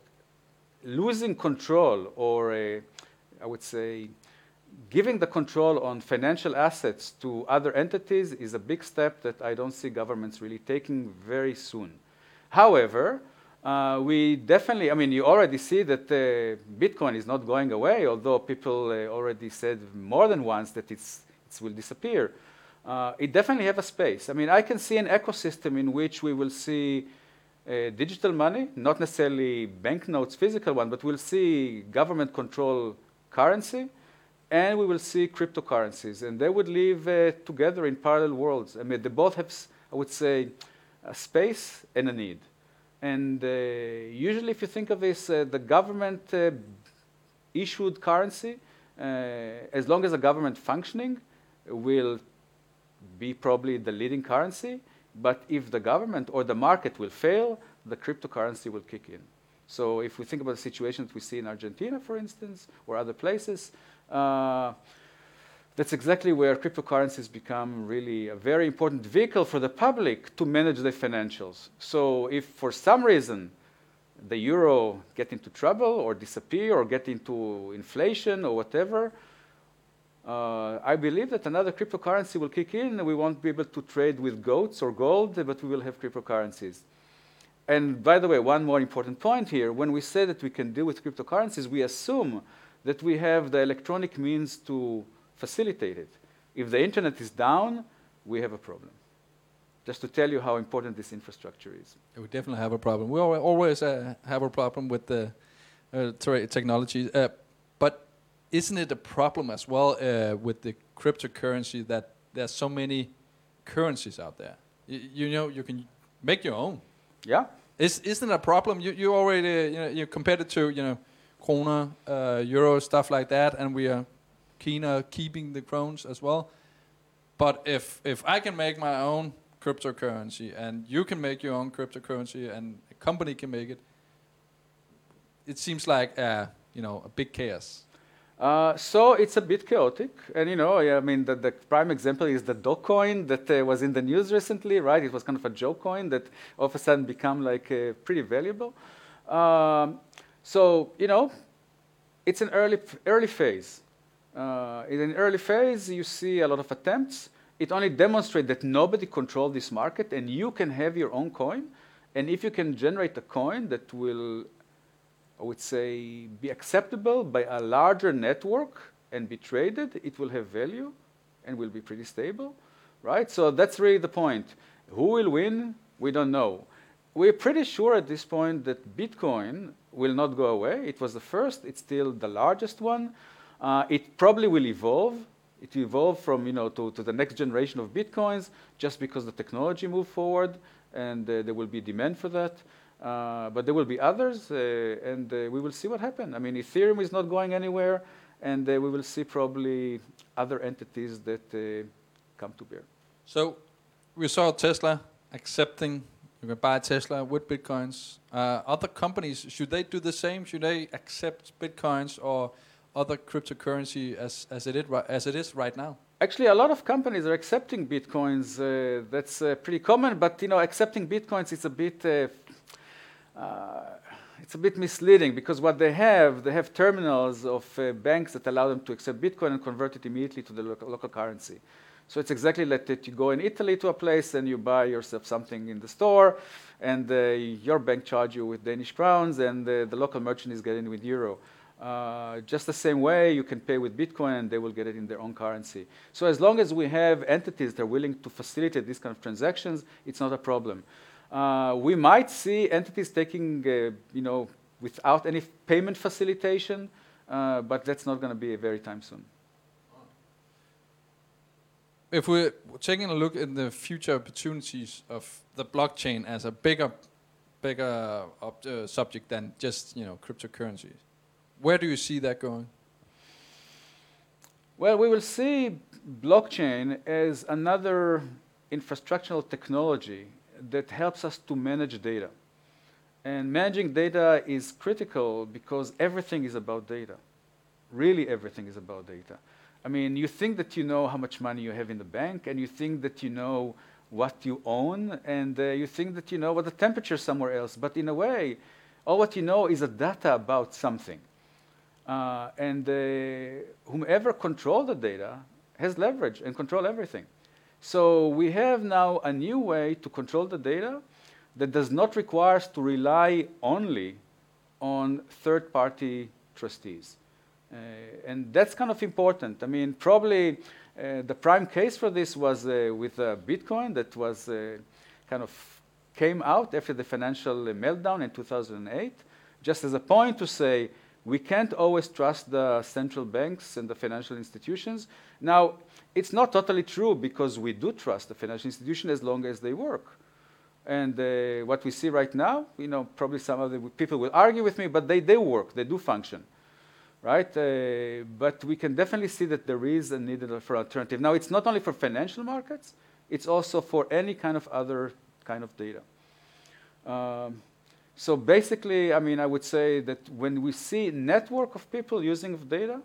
[SPEAKER 2] losing control or a, I would say giving the control on financial assets to other entities is a big step that I don't see governments really taking very soon. However, uh, we definitely, I mean, you already see that uh, Bitcoin is not going away, although people uh, already said more than once that it's, it will disappear. Uh, it definitely have a space. I mean, I can see an ecosystem in which we will see uh, digital money, not necessarily banknotes, physical one, but we'll see government control currency, and we will see cryptocurrencies, and they would live uh, together in parallel worlds. I mean, they both have, I would say, a space and a need. And uh, usually, if you think of this, uh, the government uh, issued currency, uh, as long as the government functioning, will be probably the leading currency. But if the government or the market will fail, the cryptocurrency will kick in. So if we think about the situations we see in Argentina, for instance, or other places, uh, that's exactly where cryptocurrencies become really a very important vehicle for the public to manage their financials. So if for some reason the euro get into trouble or disappear or get into inflation or whatever, uh, I believe that another cryptocurrency will kick in and we won't be able to trade with goats or gold, but we will have cryptocurrencies. And by the way, one more important point here, when we say that we can deal with cryptocurrencies, we assume that we have the electronic means to facilitate it. If the internet is down, we have a problem. Just to tell you how important this infrastructure is.
[SPEAKER 1] We definitely have a problem. We always uh, have a problem with the uh, technology. Uh, but isn't it a problem as well uh, with the cryptocurrency that there's so many currencies out there? Y you know, you can make your own.
[SPEAKER 2] Yeah.
[SPEAKER 1] Is isn't it a problem? You you already you know you compared it to you know krona, uh, euro, stuff like that, and we are keener keeping the krones as well. But if if I can make my own cryptocurrency and you can make your own cryptocurrency and a company can make it, it seems like uh, you know a big chaos.
[SPEAKER 2] Uh, so it's a bit chaotic, and you know, I mean, the, the prime example is the Dogecoin that uh, was in the news recently, right? It was kind of a joke coin that all of a sudden become like uh, pretty valuable. Um, so you know, it's an early early phase. Uh, in an early phase, you see a lot of attempts. It only demonstrates that nobody controls this market, and you can have your own coin. And if you can generate a coin that will I would say, be acceptable by a larger network and be traded, it will have value and will be pretty stable, right? So that's really the point. Who will win? We don't know. We're pretty sure at this point that Bitcoin will not go away. It was the first, it's still the largest one. Uh, it probably will evolve. It will evolve from, you know, to, to the next generation of Bitcoins just because the technology moved forward and uh, there will be demand for that. Uh, but there will be others, uh, and uh, we will see what happens. I mean, Ethereum is not going anywhere, and we will see probably other entities that come to bear.
[SPEAKER 1] So we saw Tesla accepting you can buy Tesla with bitcoins. Uh, other companies should they do the same? Should they accept bitcoins or other cryptocurrency as as it is as it is right now?
[SPEAKER 2] Actually, a lot of companies are accepting bitcoins. Uh, that's uh, pretty common, but you know, accepting bitcoins is a bit uh, it's a bit misleading because what they have, they have terminals of uh, banks that allow them to accept Bitcoin and convert it immediately to the local, local currency. So it's exactly like that you go in Italy to a place and you buy yourself something in the store, and uh, your bank charge you with Danish crowns, and uh, the local merchant is getting with euro. Uh, just the same way you can pay with Bitcoin and they will get it in their own currency. So as long as we have entities that are willing to facilitate these kind of transactions, it's not a problem. Uh, we might see entities taking, uh, you know, without any payment facilitation, uh, but that's not going to be very time soon.
[SPEAKER 1] If we're taking a look at the future opportunities of the blockchain as a bigger, bigger uh, subject than just you know cryptocurrencies, where do you see that going?
[SPEAKER 2] Well, we will see blockchain as another infrastructural technology that helps us to manage data. And managing data is critical because everything is about data. Really, everything is about data. I mean, you think that you know how much money you have in the bank, and you think that you know what you own, and uh, you think that you know what the temperature is somewhere else. But in a way, all what you know is a data about something. Uh, and uh, whomever controls the data has leverage and control everything. So we have now a new way to control the data that does not require us to rely only on third-party trustees. Uh, and that's kind of important. I mean, probably uh, the prime case for this was uh, with Bitcoin that was kind of came out after the financial meltdown in 2008, just as a point to say we can't always trust the central banks and the financial institutions. Now, it's not totally true because we do trust the financial institution as long as they work. And uh, what we see right now, you know, probably some of the people will argue with me, but they, they work, they do function, right? Uh, but we can definitely see that there is a need for alternative. Now, it's not only for financial markets, it's also for any kind of other kind of data. Um, so basically, I mean, I would say that when we see network of people using data,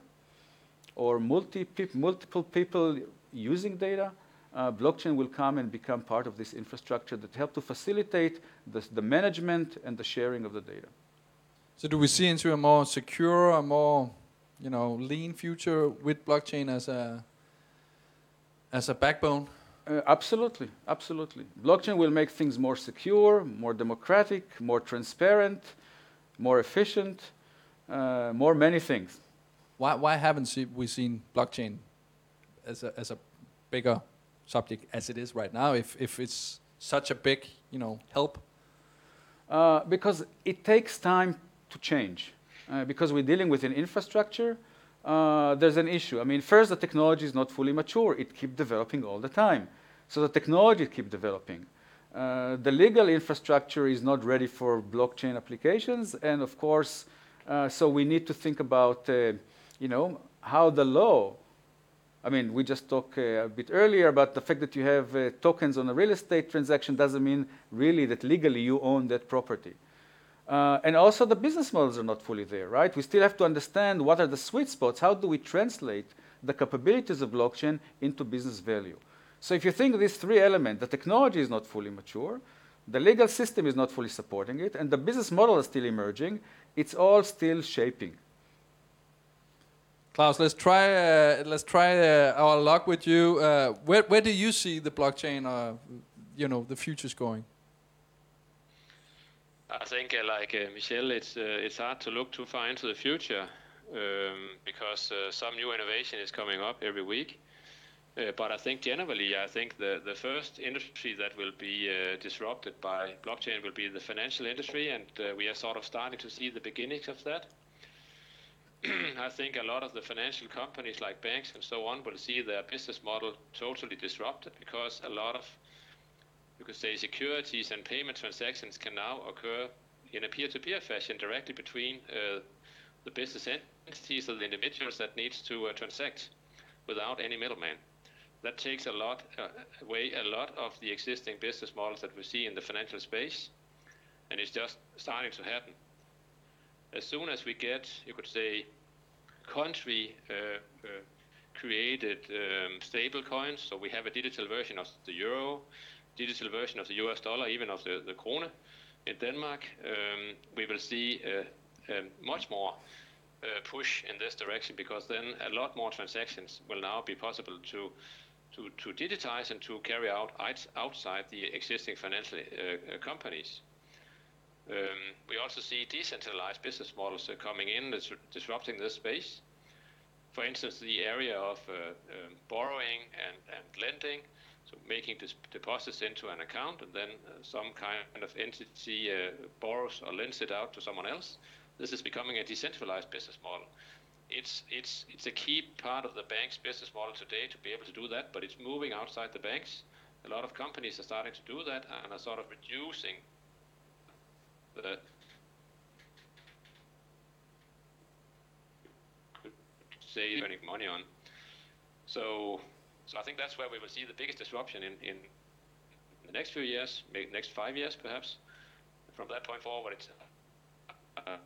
[SPEAKER 2] or multi multiple people using data, uh, blockchain will come and become part of this infrastructure that help to facilitate the, the management and the sharing of the data.
[SPEAKER 1] So do we see into a more secure, a more you know lean future with blockchain as a as a backbone?
[SPEAKER 2] Uh, absolutely, absolutely. Blockchain will make things more secure, more democratic, more transparent, more efficient, uh, more many things.
[SPEAKER 1] Why, why haven't we seen blockchain as a, as a bigger subject as it is right now if, if it's such a big you know, help?
[SPEAKER 2] Uh, because it takes time to change. Uh, because we're dealing with an infrastructure, uh, there's an issue. I mean, first, the technology is not fully mature. It keeps developing all the time. So the technology keeps developing. Uh, the legal infrastructure is not ready for blockchain applications. And of course, uh, so we need to think about uh, you know, how the law, I mean, we just talked uh, a bit earlier about the fact that you have uh, tokens on a real estate transaction doesn't mean really that legally you own that property. Uh, and also the business models are not fully there, right? We still have to understand what are the sweet spots. How do we translate the capabilities of blockchain into business value? So if you think these three elements, the technology is not fully mature, the legal system is not fully supporting it, and the business model is still emerging, it's all still shaping.
[SPEAKER 1] Claus, let's try uh, let's try uh, our luck with you. Uh, where where do you see the blockchain, uh, you know, the future's going?
[SPEAKER 3] I think, uh, like uh, Michel, it's it's hard to look too far into the future um, because some new innovation is coming up every week. but I think generally, I think the, the first industry that will be disrupted by blockchain will be the financial industry, and we are sort of starting to see the beginnings of that. I think a lot of the financial companies like banks and so on will see their business model totally disrupted because a lot of, you could say, securities and payment transactions can now occur in a peer-to-peer fashion directly between uh, the business entities or the individuals that needs to uh, transact without any middleman. That takes a lot uh, away a lot of the existing business models that we see in the financial space, and it's just starting to happen as soon as we get, you could say, country uh, uh, created um, stable coins, so we have a digital version of the euro, digital version of the US dollar, even of the, the krone in Denmark, um, we will see uh, much more uh, push in this direction because then a lot more transactions will now be possible to to, to digitize and to carry out outside the existing financial uh, companies. Um, we also see decentralized business models uh, coming in, that's disrupting this space. For instance, the area of uh, um, borrowing and, and lending, so making deposits into an account and then uh, some kind of entity uh, borrows or lends it out to someone else. This is becoming a decentralized business model. It's, it's, it's a key part of the bank's business model today to be able to do that, but it's moving outside the banks. A lot of companies are starting to do that and are sort of reducing the say money on. So, so I think that's where we will see the biggest disruption in, in the next few years, next five years perhaps. From that point forward, it's uh,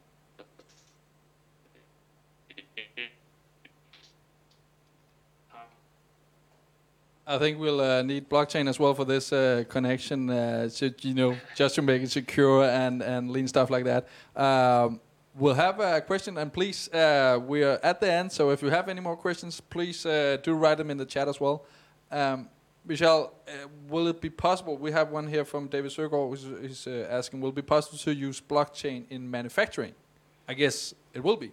[SPEAKER 1] I think we'll uh, need blockchain as well for this uh, connection, uh, you know, just to make it secure and, and lean stuff like that. Um, we'll have a question, and please, uh, we are at the end, so if you have any more questions, please uh, do write them in the chat as well. Um, Michel, uh, will it be possible? We have one here from David Søgaard, who's asking, will it be possible to use blockchain in manufacturing? I guess it will be.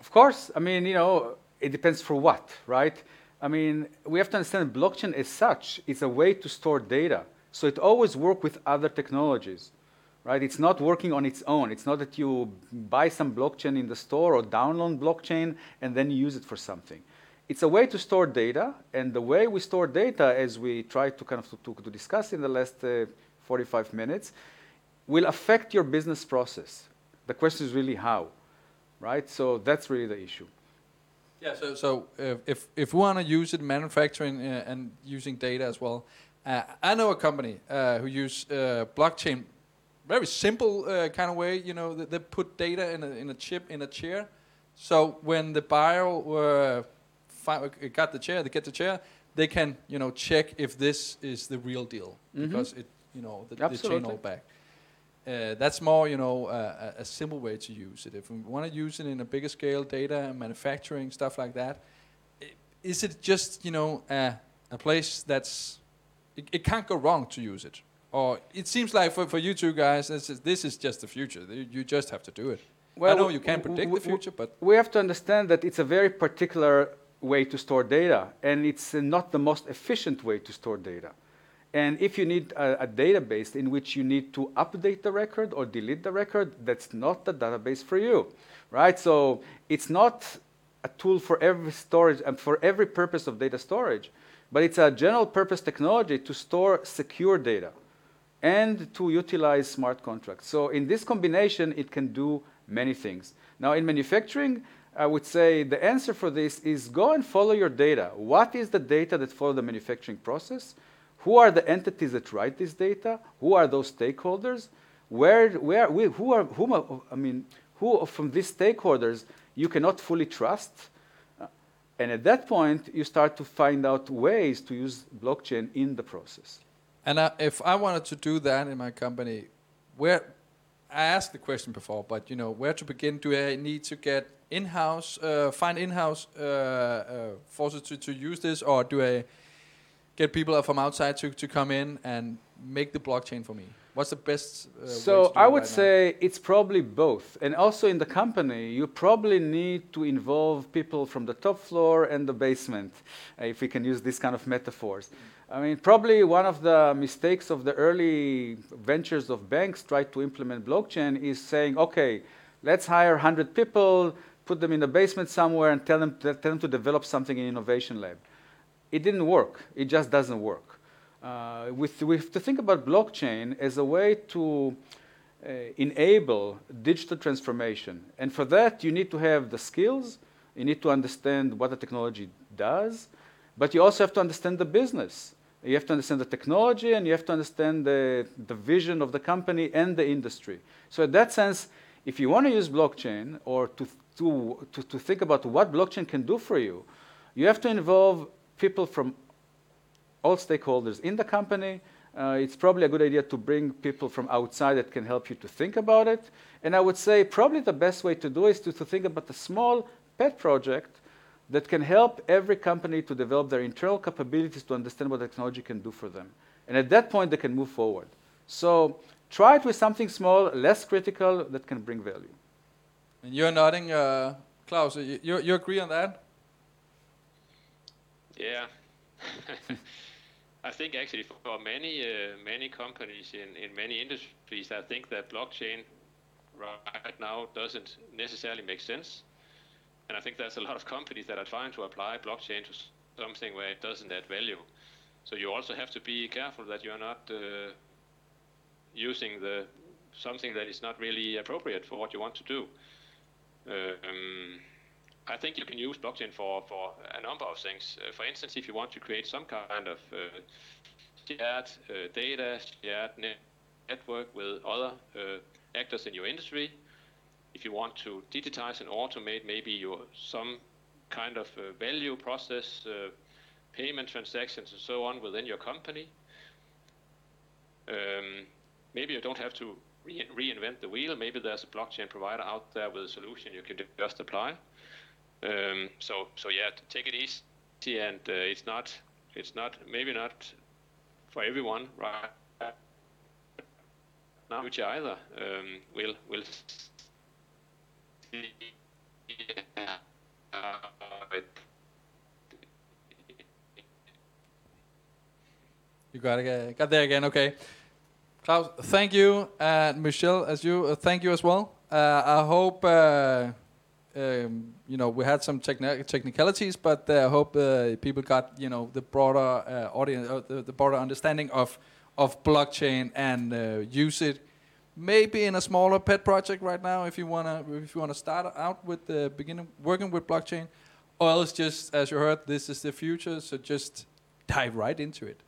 [SPEAKER 2] Of course. I mean, you know, it depends for what, right? I mean, we have to understand blockchain as such is a way to store data. So it always works with other technologies, right? It's not working on its own. It's not that you buy some blockchain in the store or download blockchain and then you use it for something. It's a way to store data, and the way we store data, as we tried to kind of to, to discuss in the last uh, 45 minutes, will affect your business process. The question is really how, right? So that's really the issue.
[SPEAKER 1] Yeah. So, so if if we want to use it in manufacturing uh, and using data as well, uh, I know a company uh, who use uh, blockchain, very simple uh, kind of way. You know, they, they, put data in a in a chip in a chair. So when the buyer got the chair, they get the chair, they can you know check if this is the real deal mm -hmm. because it you know the, the chain all back. Uh, that's more, you know, uh, a simple way to use it. If we want to use it in a bigger scale, data, and manufacturing, stuff like that, is it just, you know, a, a place that's, it, it, can't go wrong to use it? Or it seems like for, for you two guys, this is, this is just the future. You just have to do it. Well, I know you can't predict the future, but...
[SPEAKER 2] We have to understand that it's a very particular way to store data, and it's uh, not the most efficient way to store data. And if you need a, a, database in which you need to update the record or delete the record, that's not the database for you, right? So it's not a tool for every storage and for every purpose of data storage, but it's a general purpose technology to store secure data and to utilize smart contracts. So in this combination, it can do many things. Now in manufacturing, I would say the answer for this is go and follow your data. What is the data that follow the manufacturing process? Who are the entities that write this data? Who are those stakeholders? Where, where, who are, whom, I mean, who from these stakeholders you cannot fully trust? And at that point, you start to find out ways to use blockchain in the process.
[SPEAKER 1] And uh, if I wanted to do that in my company, where I asked the question before, but you know, where to begin? Do I need to get in-house, uh, find in-house uh, uh forces to, to use this, or do I get people from outside to, to come in and make the blockchain for me? What's the best?
[SPEAKER 2] Uh, so I would right say now? it's probably both, and also in the company, you probably need to involve people from the top floor and the basement, uh, if we can use this kind of metaphors. I mean, probably one of the mistakes of the early ventures of banks tried to implement blockchain is saying, okay, let's hire 100 people, put them in the basement somewhere, and tell them, tell them to develop something in innovation lab it didn't work. It just doesn't work. Uh, with, we have to think about blockchain as a way to uh, enable digital transformation. And for that, you need to have the skills, you need to understand what the technology does, but you also have to understand the business. You have to understand the technology and you have to understand the, the vision of the company and the industry. So in that sense, if you want to use blockchain or to, to, to, to think about what blockchain can do for you, you have to involve people from all stakeholders in the company. Uh, it's probably a good idea to bring people from outside that can help you to think about it. And I would say probably the best way to do is to, to think about a small pet project that can help every company to develop their internal capabilities to understand what technology can do for them. And at that point, they can move forward. So try it with something small, less critical, that can bring value.
[SPEAKER 1] And you're nodding, uh, Claus. You, you, you agree on that?
[SPEAKER 3] Yeah. I think actually for many uh, many companies in, in many industries, I think that blockchain right now doesn't necessarily make sense. And I think there's a lot of companies that are trying to apply blockchain to something where it doesn't add value. So you also have to be careful that you're not uh, using the something that is not really appropriate for what you want to do. Um, I think you can use blockchain for, for a number of things. Uh, for instance, if you want to create some kind of uh, shared uh, data, shared net network with other uh, actors in your industry, if you want to digitize and automate maybe your some kind of uh, value process, uh, payment transactions and so on within your company, um, maybe you don't have to re reinvent the wheel. Maybe there's a blockchain provider out there with a solution you can just apply. Um, so, so yeah, take it easy, and uh, it's not, it's not, maybe not for everyone, right? Now, either. Um, we'll, we'll
[SPEAKER 1] You got it. Got there again. Okay. Claus, thank you, and Michel, as you, uh, thank you as well. Uh, I hope uh, um, you know we had some techni- technicalities, but uh, I hope uh, people got you know the broader uh, audience, the, the broader understanding of of blockchain and use it. Maybe in a smaller pet project right now, if you wanna if you wanna start out with the beginning working with blockchain, or else just as you heard, this is the future. So just dive right into it.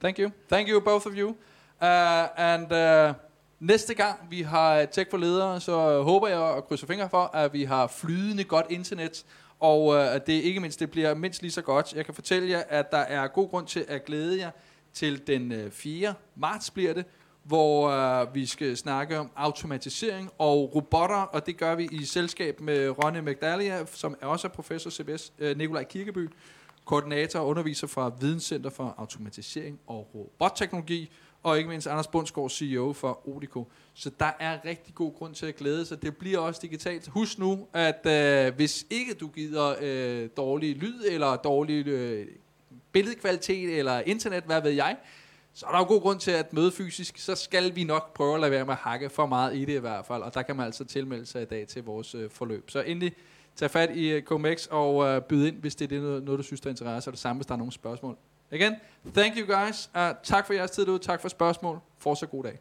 [SPEAKER 1] Thank you. Thank you, both of you. Uh, and uh, næste gang vi har Tech for ledere, så håber jeg og krydser fingre for, at vi har flydende godt internet, og uh, at det ikke mindst det bliver mindst lige så godt. Jeg kan fortælle jer, at der er god grund til at glæde jer til den øh, uh, 4. marts bliver det, hvor øh, vi skal snakke om automatisering og robotter, og det gør vi i selskab med Ronny McDalia, som er også er professor CBS, øh, Nikolaj Kirkeby, koordinator og underviser fra Videnscenter for Automatisering og Robotteknologi, og ikke mindst Anders Bundsgaard, CEO for Odico. Så der er rigtig god grund til at glæde sig. Det bliver også digitalt. Husk nu, at øh, hvis ikke du gider øh, dårlig lyd, eller dårlig øh, billedkvalitet, eller internet, hvad ved jeg, så er der jo god grund til at møde fysisk. Så skal vi nok prøve at lade være med at hakke for meget i det i hvert fald. Og der kan man altså tilmelde sig i dag til vores øh, forløb. Så endelig tag fat i uh, og øh, byd ind, hvis det er det, noget, noget, du synes, der er interesse, og det samme, hvis der er nogle spørgsmål. Again, thank you guys. Uh, tak for jeres tid derude. Tak for spørgsmål. Fortsat god dag.